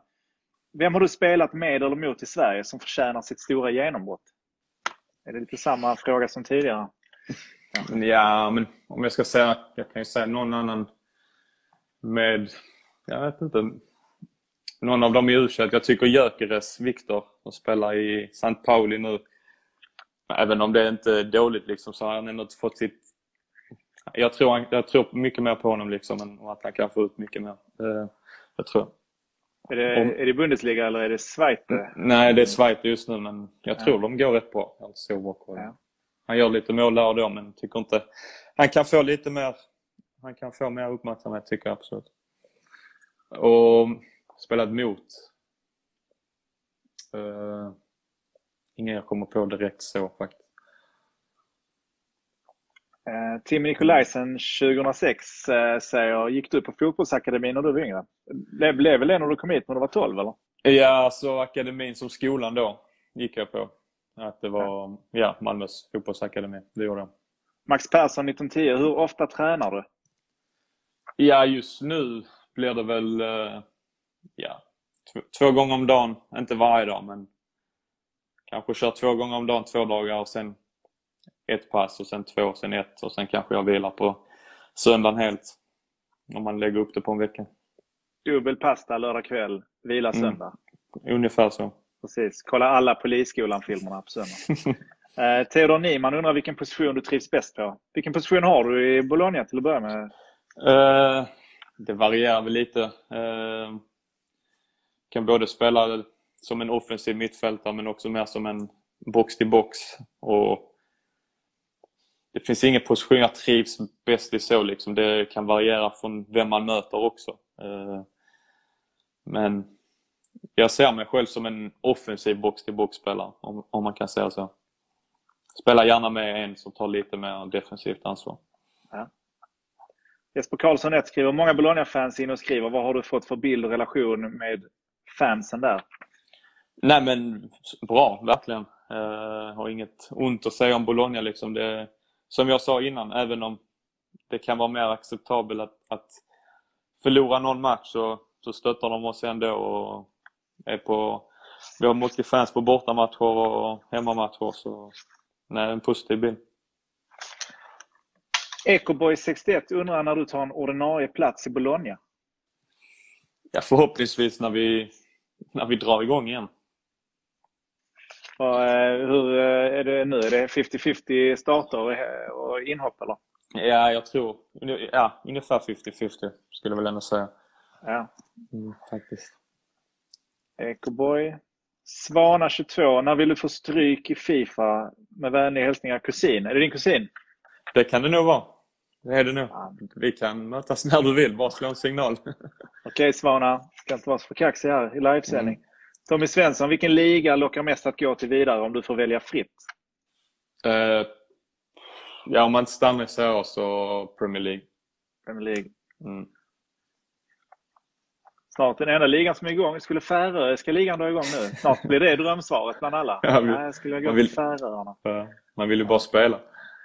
Speaker 1: Vem har du spelat med eller mot i Sverige som förtjänar sitt stora genombrott? Är det lite samma fråga som tidigare?
Speaker 2: Ja, ja men om jag ska säga, jag kan ju säga någon annan med, jag vet inte, någon av dem i u Jag tycker Gyökeres, Viktor, som spelar i St. Pauli nu, även om det inte är dåligt liksom, så har han ändå fått sitt... Jag tror, jag tror mycket mer på honom liksom, och att han kan få ut mycket mer. Det, det tror jag.
Speaker 1: Är det, Om, är det Bundesliga eller är det Schweiz?
Speaker 2: Nej, det är Schweiz just nu men jag tror ja. de går rätt bra. Alltså, ja. Han gör lite mål där och då men tycker inte... Han kan få lite mer... Han kan få mer uppmärksamhet tycker jag absolut. Och spelat mot... Uh, ingen jag kommer på direkt så faktiskt.
Speaker 1: Eh, Tim Nikolajsen 2006 eh, säger, gick du på fotbollsakademin när du var yngre? Det blev väl det när du kom hit när du var 12 eller?
Speaker 2: Ja, alltså akademin som skolan då gick jag på. Att det var ja, Malmös fotbollsakademi. Det gjorde jag.
Speaker 1: Max Persson 1910, hur ofta tränar du?
Speaker 2: Ja, just nu blir det väl eh, ja, två gånger om dagen. Inte varje dag, men kanske kör två gånger om dagen två dagar och sen ett pass och sen två, sen ett och sen kanske jag vilar på söndagen helt. Om man lägger upp det på en vecka.
Speaker 1: Dubbel pasta lördag kväll, vila mm. söndag.
Speaker 2: Mm. Ungefär så.
Speaker 1: Precis. Kolla alla Polisskolan-filmerna på söndag. eh, Theodor Niman undrar vilken position du trivs bäst på. Vilken position har du i Bologna till att börja med?
Speaker 2: Eh, det varierar väl lite. Eh, kan både spela som en offensiv mittfältare men också mer som en box-till-box. Och det finns ingen position jag trivs bäst i så. Liksom. Det kan variera från vem man möter också. Eh, men jag ser mig själv som en offensiv box-till-box-spelare, om, om man kan säga så. Spelar gärna med en som tar lite mer defensivt ansvar. Ja.
Speaker 1: Jesper Karlsson 1 skriver, många Bologna-fans in och skriver, vad har du fått för bild och relation med fansen där?
Speaker 2: Nej men bra, verkligen. Uh, har inget ont att säga om Bologna. Liksom. Det, som jag sa innan, även om det kan vara mer acceptabelt att, att förlora någon match så, så stöttar de oss ändå och är på... Vi har mycket fans på bortamatcher och hemmamatcher så nej, en positiv bild.
Speaker 1: Ecoboy61 undrar när du tar en ordinarie plats i Bologna?
Speaker 2: Ja, förhoppningsvis när vi, när vi drar igång igen.
Speaker 1: Och, eh, hur eh, är det nu? Är det 50-50 starter och inhopp eller?
Speaker 2: Ja, jag tror ja, ungefär 50-50 skulle jag väl ändå säga.
Speaker 1: Ja.
Speaker 2: Mm, faktiskt.
Speaker 1: Ecoboy. Svana 22. När vill du få stryk i Fifa? Med vänliga hälsningar kusin. Är det din kusin?
Speaker 2: Det kan det nog vara. Det är det nog. Vi kan mötas när du vill. Bara slå en signal.
Speaker 1: Okej Svana. Ska inte vara så för kaxig här i livesändning. Mm. Tommy Svensson, vilken liga lockar mest att gå till vidare om du får välja fritt?
Speaker 2: Uh, ja, om man inte stannar så så Premier League.
Speaker 1: Premier League. Mm. Snart den enda ligan som är igång. Skulle Färöiska ligan dra igång nu? Snart blir det drömsvaret bland alla. Ja, vi, Nej, skulle jag gå vill, till Färöarna.
Speaker 2: Man vill ju bara spela.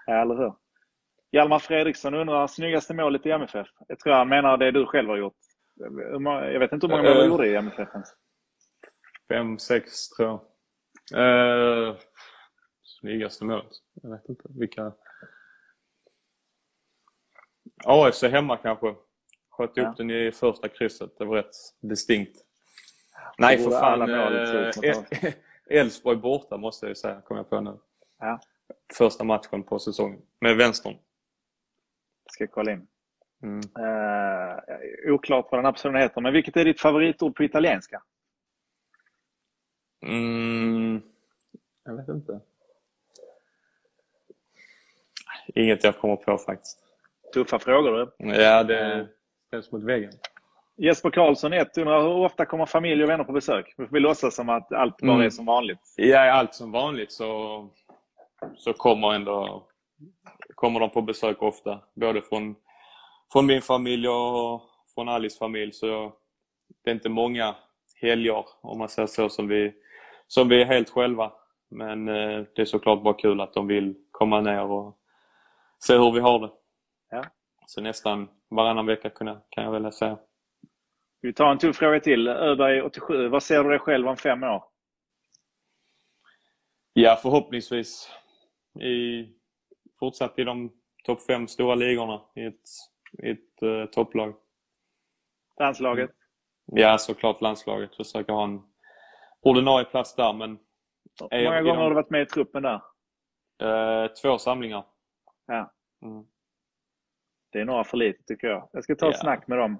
Speaker 1: Ja, eller hur? Hjalmar Fredriksson undrar snyggaste målet i MFF. Jag tror han menar det du själv har gjort. Jag vet inte hur många mål du gjorde i MFF ens.
Speaker 2: Fem, sex tror jag. Eh, snyggaste målet? Jag vet inte. Vilka? AFC hemma kanske. Sköt ja. upp den i första krysset. Det var rätt distinkt. Nej för fan. Eh, Elfsborg eh, borta måste jag ju säga, kommer jag på nu.
Speaker 1: Ja.
Speaker 2: Första matchen på säsongen. Med vänstern.
Speaker 1: Ska kolla in. Mm. Uh, oklart vad den här personen heter, men vilket är ditt favoritord på italienska?
Speaker 2: Mm, jag vet inte. Inget jag kommer på faktiskt.
Speaker 1: Tuffa frågor du.
Speaker 2: Ja, det ställs mot väggen.
Speaker 1: Jesper Karlsson 1 undrar hur ofta kommer familj och vänner på besök? Vi får låtsas som att allt bara mm. är som vanligt.
Speaker 2: Ja, allt som vanligt så, så kommer ändå kommer de på besök ofta. Både från, från min familj och från Alice familj. Så det är inte många helger, om man säger så, som vi som vi är helt själva. Men eh, det är såklart bara kul att de vill komma ner och se hur vi har det.
Speaker 1: Ja.
Speaker 2: Så nästan varannan vecka kan jag väl säga.
Speaker 1: Vi tar en tuff fråga till. Öberg 87. Vad ser du dig själv om fem år?
Speaker 2: Ja, förhoppningsvis i, fortsatt i de topp fem stora ligorna i ett, i ett uh, topplag.
Speaker 1: Landslaget?
Speaker 2: Ja, såklart landslaget. Försöka ha en ordinarie plats där. Men
Speaker 1: Hur många gånger har du varit med i truppen där?
Speaker 2: Eh, två samlingar.
Speaker 1: Ja. Mm. Det är några för lite tycker jag. Jag ska ta ett ja. snack med dem.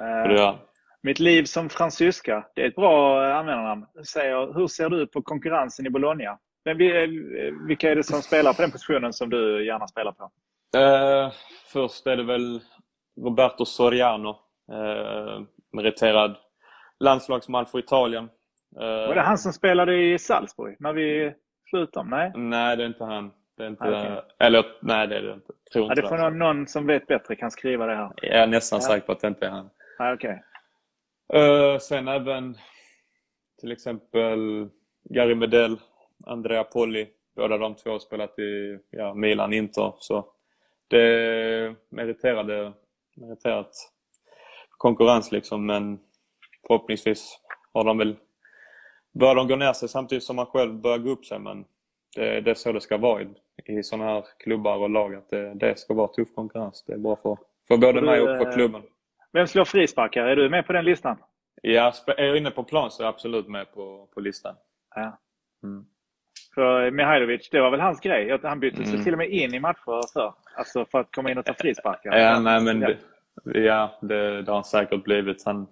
Speaker 2: eh,
Speaker 1: mitt liv som fransyska. Det är ett bra eh, användarnamn. Säger, hur ser du på konkurrensen i Bologna? Men eh, vilka är det som spelar på den positionen som du gärna spelar på?
Speaker 2: Eh, först är det väl Roberto Soriano. Eh, meriterad landslagsman för Italien.
Speaker 1: Var det han som spelade i Salzburg när vi slutade? Nej?
Speaker 2: Nej, det är inte han. Det är inte, okay. Eller nej, det är det inte. Tror
Speaker 1: inte ja, det får någon, någon, som vet bättre kan skriva det här.
Speaker 2: Jag är nästan ja. säker på att det inte är han.
Speaker 1: Ja, okay.
Speaker 2: Uh, sen även till exempel Gary Medell, Andrea Polli. Båda de två har spelat i ja, Milan, Inter. Så det är meriterade, meriterat konkurrens liksom. Men förhoppningsvis har de väl börjar de gå ner sig samtidigt som man själv börjar gå upp sig. Men det, det är så det ska vara i, i sådana här klubbar och lag. Att det, det ska vara tuff konkurrens. Det är bra för, för både du, mig och för klubben.
Speaker 1: Vem slår frisparkar? Är du med på den listan?
Speaker 2: Ja, är jag inne på plan så är jag absolut med på, på listan.
Speaker 1: Ja. Mm. För Mihailovic, det var väl hans grej? Han bytte mm. till och med in i matcher för, alltså för att komma in och ta frisparkar.
Speaker 2: Ja, nej, men det, ja, det, det har han säkert blivit. Han,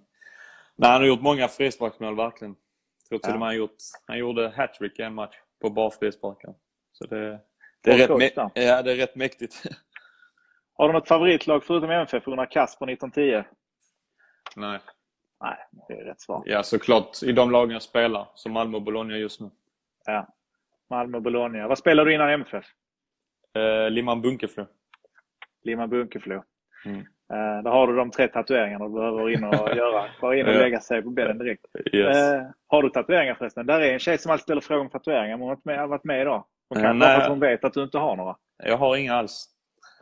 Speaker 2: nej, han har gjort många frisparksmål, verkligen. Jag tror till och med han, gjort, han gjorde hattrick i en match på bara frisparkar. Så det, det, är rätt, ja, det är rätt mäktigt.
Speaker 1: Har du något favoritlag förutom MFF under Kasper 1910?
Speaker 2: Nej.
Speaker 1: Nej, det är rätt svar.
Speaker 2: Ja, såklart i de lagen jag spelar, som Malmö och Bologna just nu.
Speaker 1: Ja, Malmö och Bologna. Vad spelar du innan MFF?
Speaker 2: Eh, Limman Bunkeflo.
Speaker 1: Limman Bunkeflo. Mm. Eh, där har du de tre tatueringarna du behöver in och göra. Bara in och lägga sig på bädden direkt.
Speaker 2: Yes.
Speaker 1: Eh, har du tatueringar förresten? Där är en tjej som alltid ställer frågor om tatueringar. Hon har varit med, varit med idag. Hon kan ja, att hon vet att du inte har några.
Speaker 2: Jag har inga alls.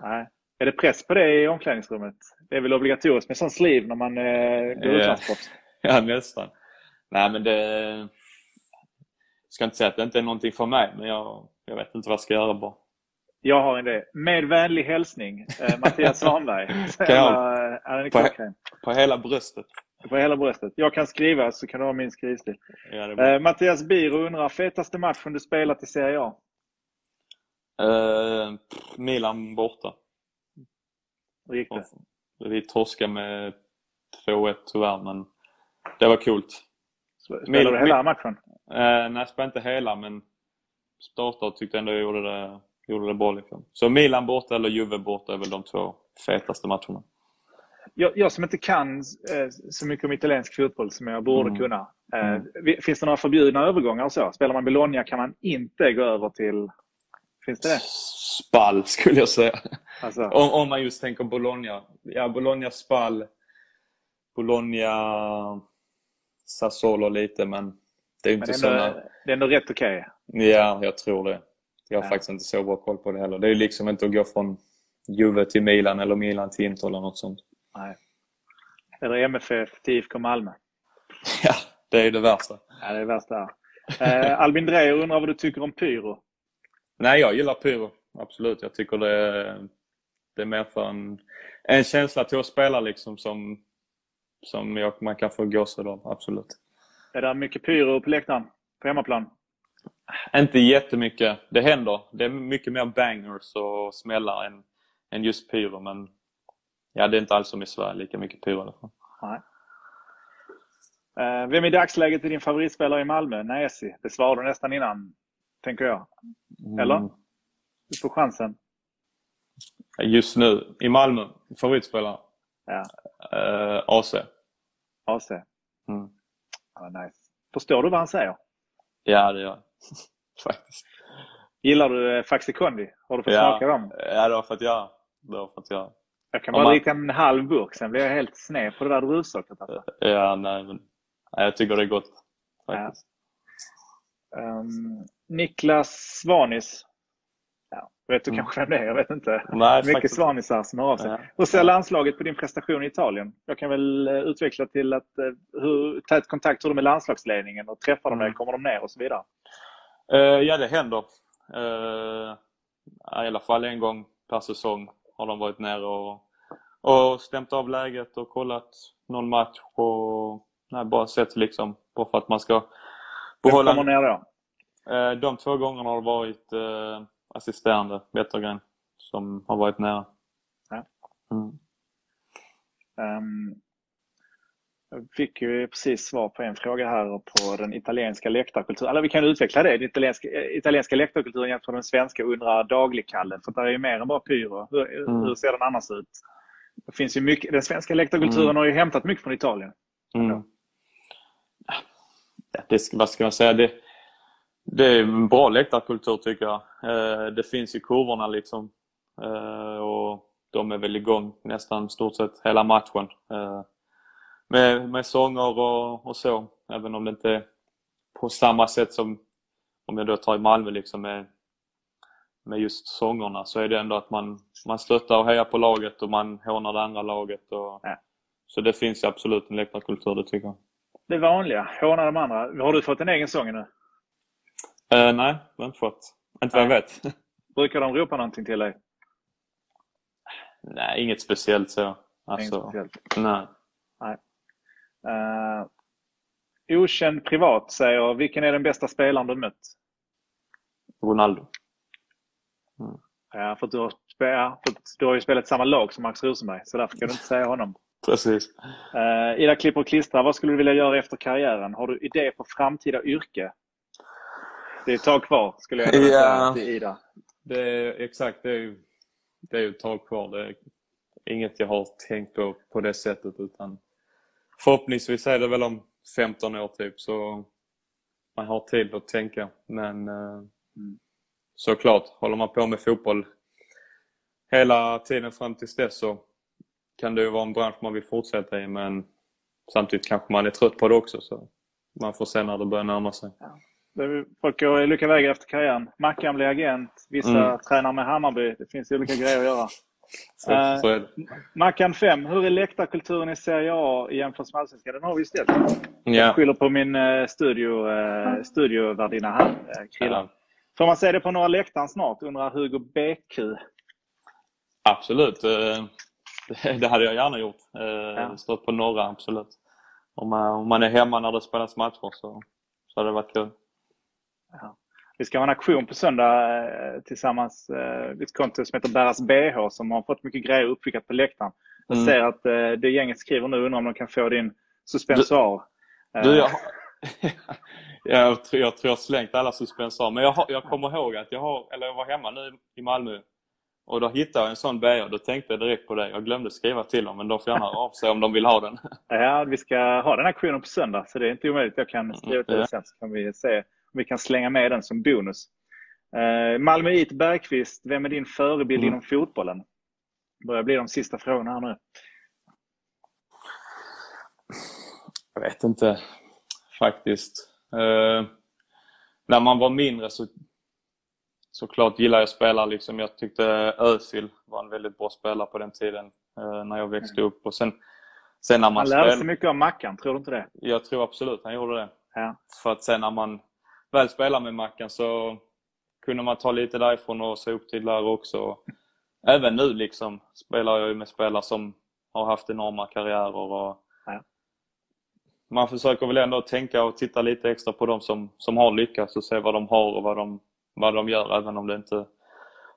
Speaker 1: Nej. Är det press på det i omklädningsrummet? Det är väl obligatoriskt med sån sleeve när man eh, går yeah.
Speaker 2: Ja, nästan. Nej, men det... Jag ska inte säga att det inte är någonting för mig, men jag, jag vet inte vad jag ska göra bara.
Speaker 1: Jag har en idé. Med vänlig hälsning, eh, Mattias Svanberg.
Speaker 2: jag, på, på hela bröstet.
Speaker 1: På hela bröstet. Jag kan skriva så kan du ha min skrivstil. Ja, eh, Mattias Biro undrar, fetaste matchen du spelat i Serie A?
Speaker 2: Eh, Milan borta.
Speaker 1: Hur gick det?
Speaker 2: Vi torskade med 2-1 tyvärr, men det var coolt.
Speaker 1: Spelade du hela matchen?
Speaker 2: Eh, nej, jag spelade inte hela, men startade och tyckte ändå jag gjorde det, gjorde det bra. Liksom. Så Milan borta eller Juve borta är väl de två fetaste matcherna.
Speaker 1: Jag, jag som inte kan eh, så mycket om italiensk fotboll som jag borde mm. kunna. Eh, mm. Finns det några förbjudna övergångar och så? Spelar man Bologna kan man inte gå över till... Finns det det?
Speaker 2: Spall skulle jag säga. Alltså. Om, om, man just tänker Bologna. Ja, Bologna, Spall, Bologna, Sassuolo lite men det är inte men
Speaker 1: ändå, såna... Det är ändå rätt okej?
Speaker 2: Okay. Ja, jag tror det. Jag har ja. faktiskt inte så bra koll på det heller. Det är liksom inte att gå från Juve till Milan eller Milan till Inter eller något sånt.
Speaker 1: Nej. Eller MFF till IFK Malmö.
Speaker 2: Ja, det är det värsta.
Speaker 1: Ja, det är det värsta. Eh, Albin Dreyer undrar vad du tycker om pyro?
Speaker 2: Nej, jag gillar pyro. Absolut. Jag tycker det är, det är mer för en, en känsla till att spela liksom som, som jag, man kan få gåshud av. Absolut.
Speaker 1: Är det mycket pyro på läktaren? På hemmaplan?
Speaker 2: Inte jättemycket. Det händer. Det är mycket mer bangers och smällar än, än just pyro. Men ja, det är inte alls som i Sverige, lika mycket pyro i alla fall.
Speaker 1: Nej. Eh, vem i dagsläget är din favoritspelare i Malmö? Näsi. Det svarade du nästan innan, tänker jag. Eller? Mm. Du får chansen.
Speaker 2: Just nu, i Malmö, favoritspelare?
Speaker 1: Ja.
Speaker 2: Uh, AC.
Speaker 1: AC?
Speaker 2: Mm.
Speaker 1: Ja, nice. Förstår du vad han säger?
Speaker 2: Ja, det gör jag. Faktiskt.
Speaker 1: Gillar du eh, Faxi Kondi? Har du fått ja. smaka dem?
Speaker 2: Ja, det har fått göra. Det har fått göra.
Speaker 1: Jag kan bara man... dricka en halv burk, sen blir jag helt sned på det där druvsockret. Alltså.
Speaker 2: Ja, nej, men jag tycker det är gott. Faktiskt.
Speaker 1: Ja. Um, Niklas Svanis. Ja, vet du mm. kanske vem det är? Jag vet inte.
Speaker 2: Nej,
Speaker 1: Mycket faktiskt. Svanisar som hör av sig. Ja. Hur ser landslaget på din prestation i Italien? Jag kan väl eh, utveckla till att uh, hur tät kontakt har du med landslagsledningen och träffar de dig? Mm. Kommer de ner och så vidare?
Speaker 2: Uh, ja, det händer. Uh, I alla fall en gång per säsong har de varit nere och, och stämt av läget och kollat någon match och nej, bara sett liksom bara för att man ska
Speaker 1: behålla... Vem kommer ner då?
Speaker 2: Eh, de två gångerna har det varit eh, assisterande Wettergren som har varit nära.
Speaker 1: Ja. Mm. Um, jag fick ju precis svar på en fråga här på den italienska läktarkulturen. Eller vi kan utveckla det. Den italienska, italienska läktarkulturen jämfört med den svenska undrar Daglig-Kalle. För det är ju mer än bara pyro. Hur, mm. hur, ser den annars ut? Det finns ju mycket, den svenska läktarkulturen mm. har ju hämtat mycket från Italien.
Speaker 2: Mm. Det, vad ska man säga? Det, Det är en bra läktarkultur tycker jag. Eh, det finns i kurvorna liksom. Eh, och de är väl igång nästan stort sett hela matchen. Med, med sånger och, och så. Även om det inte är på samma sätt som om jag då tar i Malmö liksom med, med just sångerna så är det ändå att man, man stöttar och hejar på laget och man hånar det andra laget. Och,
Speaker 1: ja.
Speaker 2: Så det finns absolut en läktarkultur, det tycker jag.
Speaker 1: Det vanliga, håna de andra. Har du fått en egen sång nu?
Speaker 2: Uh, nej, det har inte fått. Inte vad jag vet.
Speaker 1: Brukar de ropa någonting till dig?
Speaker 2: Nej, inget speciellt så.
Speaker 1: Alltså, inget speciellt?
Speaker 2: Nej.
Speaker 1: Uh, okänd privat säger, vilken är den bästa spelaren du mött?
Speaker 2: Ronaldo.
Speaker 1: Mm. Ja, för du, har, ja, för du har ju spelat samma lag som Max Rosenberg, så därför kan du inte säga honom.
Speaker 2: Precis.
Speaker 1: Uh, Ida klipper och klistrar. Vad skulle du vilja göra efter karriären? Har du idé på framtida yrke? Det är ett tag kvar, skulle jag säga ja, till Ida.
Speaker 2: Det är, exakt, det är ju det är ett tag kvar. Det är inget jag har tänkt på på det sättet. utan Förhoppningsvis är det väl om 15 år typ så man har tid att tänka. Men eh, mm. såklart, håller man på med fotboll hela tiden fram tills dess så kan det ju vara en bransch man vill fortsätta i men samtidigt kanske man är trött på det också. Så man får se när det börjar närma sig. Ja.
Speaker 1: Folk går olika vägar efter karriären. Mackan blir agent, vissa mm. tränar med Hammarby. Det finns olika grejer att göra.
Speaker 2: Så, uh, så.
Speaker 1: Mackan 5. Hur är läktarkulturen i Serie A jämfört med Allsvenskan? Den har vi ställt.
Speaker 2: Ja.
Speaker 1: Jag skyller på min uh, studio, uh, studiovärdinna här, uh, Ja. Får man se det på några läktaren snart, undrar Hugo BQ.
Speaker 2: Absolut. Det hade jag gärna gjort. Ja. Stått på några, absolut. Om man, om man är hemma när det spelas matcher så, så hade det varit kul.
Speaker 1: Ja. Vi ska ha en aktion på söndag eh, tillsammans. Eh, ett konto som heter Bäras BH som har fått mycket grejer uppskickat på läktaren. Jag mm. ser att eh, det gänget skriver nu undrar om de kan få din suspensoar.
Speaker 2: Du, du jag, jag, tror, jag tror jag slängt alla suspensoar. Men jag, har, jag kommer ihåg att jag, har, eller jag var hemma nu i Malmö och då hittade jag en sån BH. Då tänkte jag direkt på dig. Jag glömde skriva till dem men de får gärna av sig om de vill ha den.
Speaker 1: Ja, vi ska ha den aktionen på söndag så det är inte omöjligt. Jag kan skriva till dig sen så kan vi se vi kan slänga med den som bonus. Eh, Malmö IT Bergqvist, vem är din förebild mm. inom fotbollen? börjar bli de sista frågorna här nu.
Speaker 2: Jag vet inte faktiskt. Eh, när man var mindre så såklart gillar jag spelare. Liksom. Jag tyckte Özil var en väldigt bra spelare på den tiden eh, när jag växte upp. Och sen, sen när man
Speaker 1: han lärde sig mycket av Mackan, tror du inte det?
Speaker 2: Jag tror absolut han gjorde det.
Speaker 1: Ja.
Speaker 2: För att sen när man väl spelade med Mackan så kunde man ta lite därifrån och se upp till där också. Även nu liksom spelar jag med spelare som har haft enorma karriärer. Och ja. Man försöker väl ändå tänka och titta lite extra på de som, som har lyckats och se vad de har och vad de, vad de gör även om det inte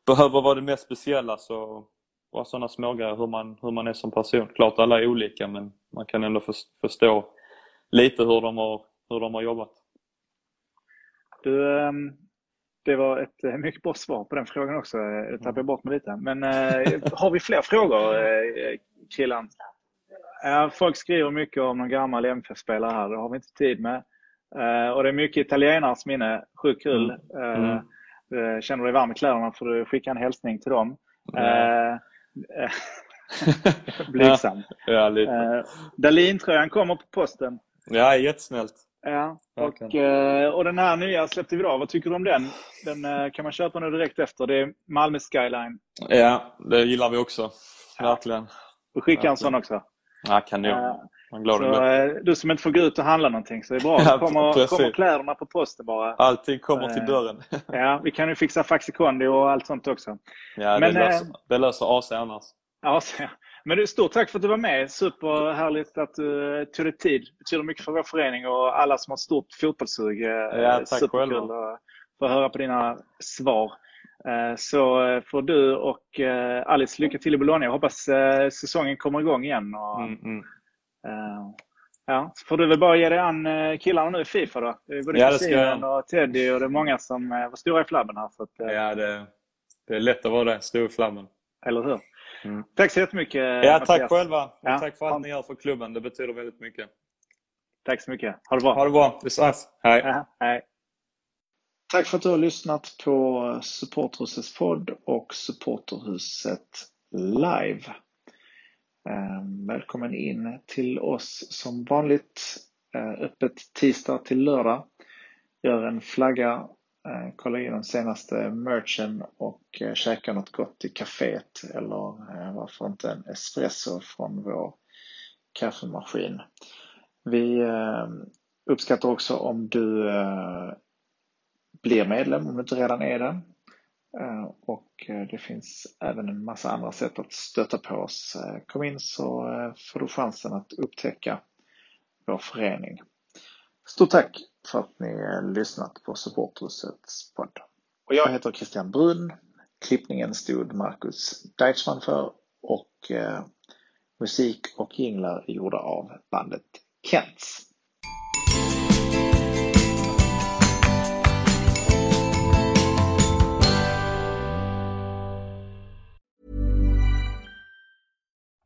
Speaker 2: behöver vara det mest speciella. Så bara sådana smågrejer hur man, hur man är som person. Klart alla är olika men man kan ändå förstå lite hur de har, hur de har jobbat.
Speaker 1: Du, ehm, det var ett eh, mycket bra svar på den frågan också. Jag tappade bort mig lite. Men eh, har vi fler frågor, eh, killen? folk skriver mycket om någon gammal MFF-spelare här. Det har vi inte tid med. och det är mycket italienarnas minne. Sjukt kul. Mm. Mm. känner du dig varm i kläderna får du skicka en hälsning till dem. Mm. Blygsam.
Speaker 2: ja, lite.
Speaker 1: Dalin-tröjan kommer på posten.
Speaker 2: Ja, jättesnällt.
Speaker 1: Ja, och, eh, och den här nya släppte vi idag. Vad tycker du om den? Den eh, kan man köpa nu direkt efter. Det är Malmö Skyline.
Speaker 2: Ja, det gillar vi också. Verkligen.
Speaker 1: Och skicka en sån också.
Speaker 2: Ja, kanon.
Speaker 1: Man glad så, du som inte får gå ut och handla någonting så det är bra. Ja, kommer, kommer kläderna på posten bara.
Speaker 2: Allting kommer till dörren.
Speaker 1: ja, vi kan ju fixa Faxikondi och allt sånt också.
Speaker 2: Ja, Men, det, löser, det löser AC annars.
Speaker 1: AC. Men du, stort tack för att du var med. Superhärligt att du tog dig tid. Det betyder mycket för vår förening och alla som har stort fotbollssug.
Speaker 2: Eh, ja, tack själv.
Speaker 1: att få höra på dina svar. Eh, så får du och eh, Alice lycka till i Bologna. Jag hoppas säsongen kommer igång igen. Och, mm, mm. Ja, så får du väl bara ge dig an killarna nu i Fifa då. Det är både ja, Christian och Teddy och det är många som var stora i flabben här. Så att,
Speaker 2: ja, det, det är lätt att vara det. Stor i flabben.
Speaker 1: Eller hur? Mm. Tack så jättemycket
Speaker 2: Ja, Mattias. tack själva. Ja. Tack för allt ni gör för klubben. Det betyder väldigt mycket.
Speaker 1: Tack så mycket. Ha det bra.
Speaker 2: Ha det bra. Vi ses. Hej.
Speaker 1: Aha, hej. Tack för att du har lyssnat på Supporterhusets podd och Supporterhuset live. Ehm, välkommen in till oss som vanligt. Eh, öppet tisdag till lördag. Gör en flagga, Eh, kolla in den senaste merchen och eh, käka något gott i kaféet eller eh, varför inte en espresso från vår kaffemaskin. Vi uppskattar också om du blir medlem om du inte redan är det. Och det finns även en massa andra sätt att stötta på oss. Kom in så får du chansen att upptäcka vår förening. Stort tack för att ni lyssnat på Supporthusets podd. Och jag heter Christian Brunn. Klippningen stod Marcus Deichmann för och musik och jinglar är gjorda av bandet Kents.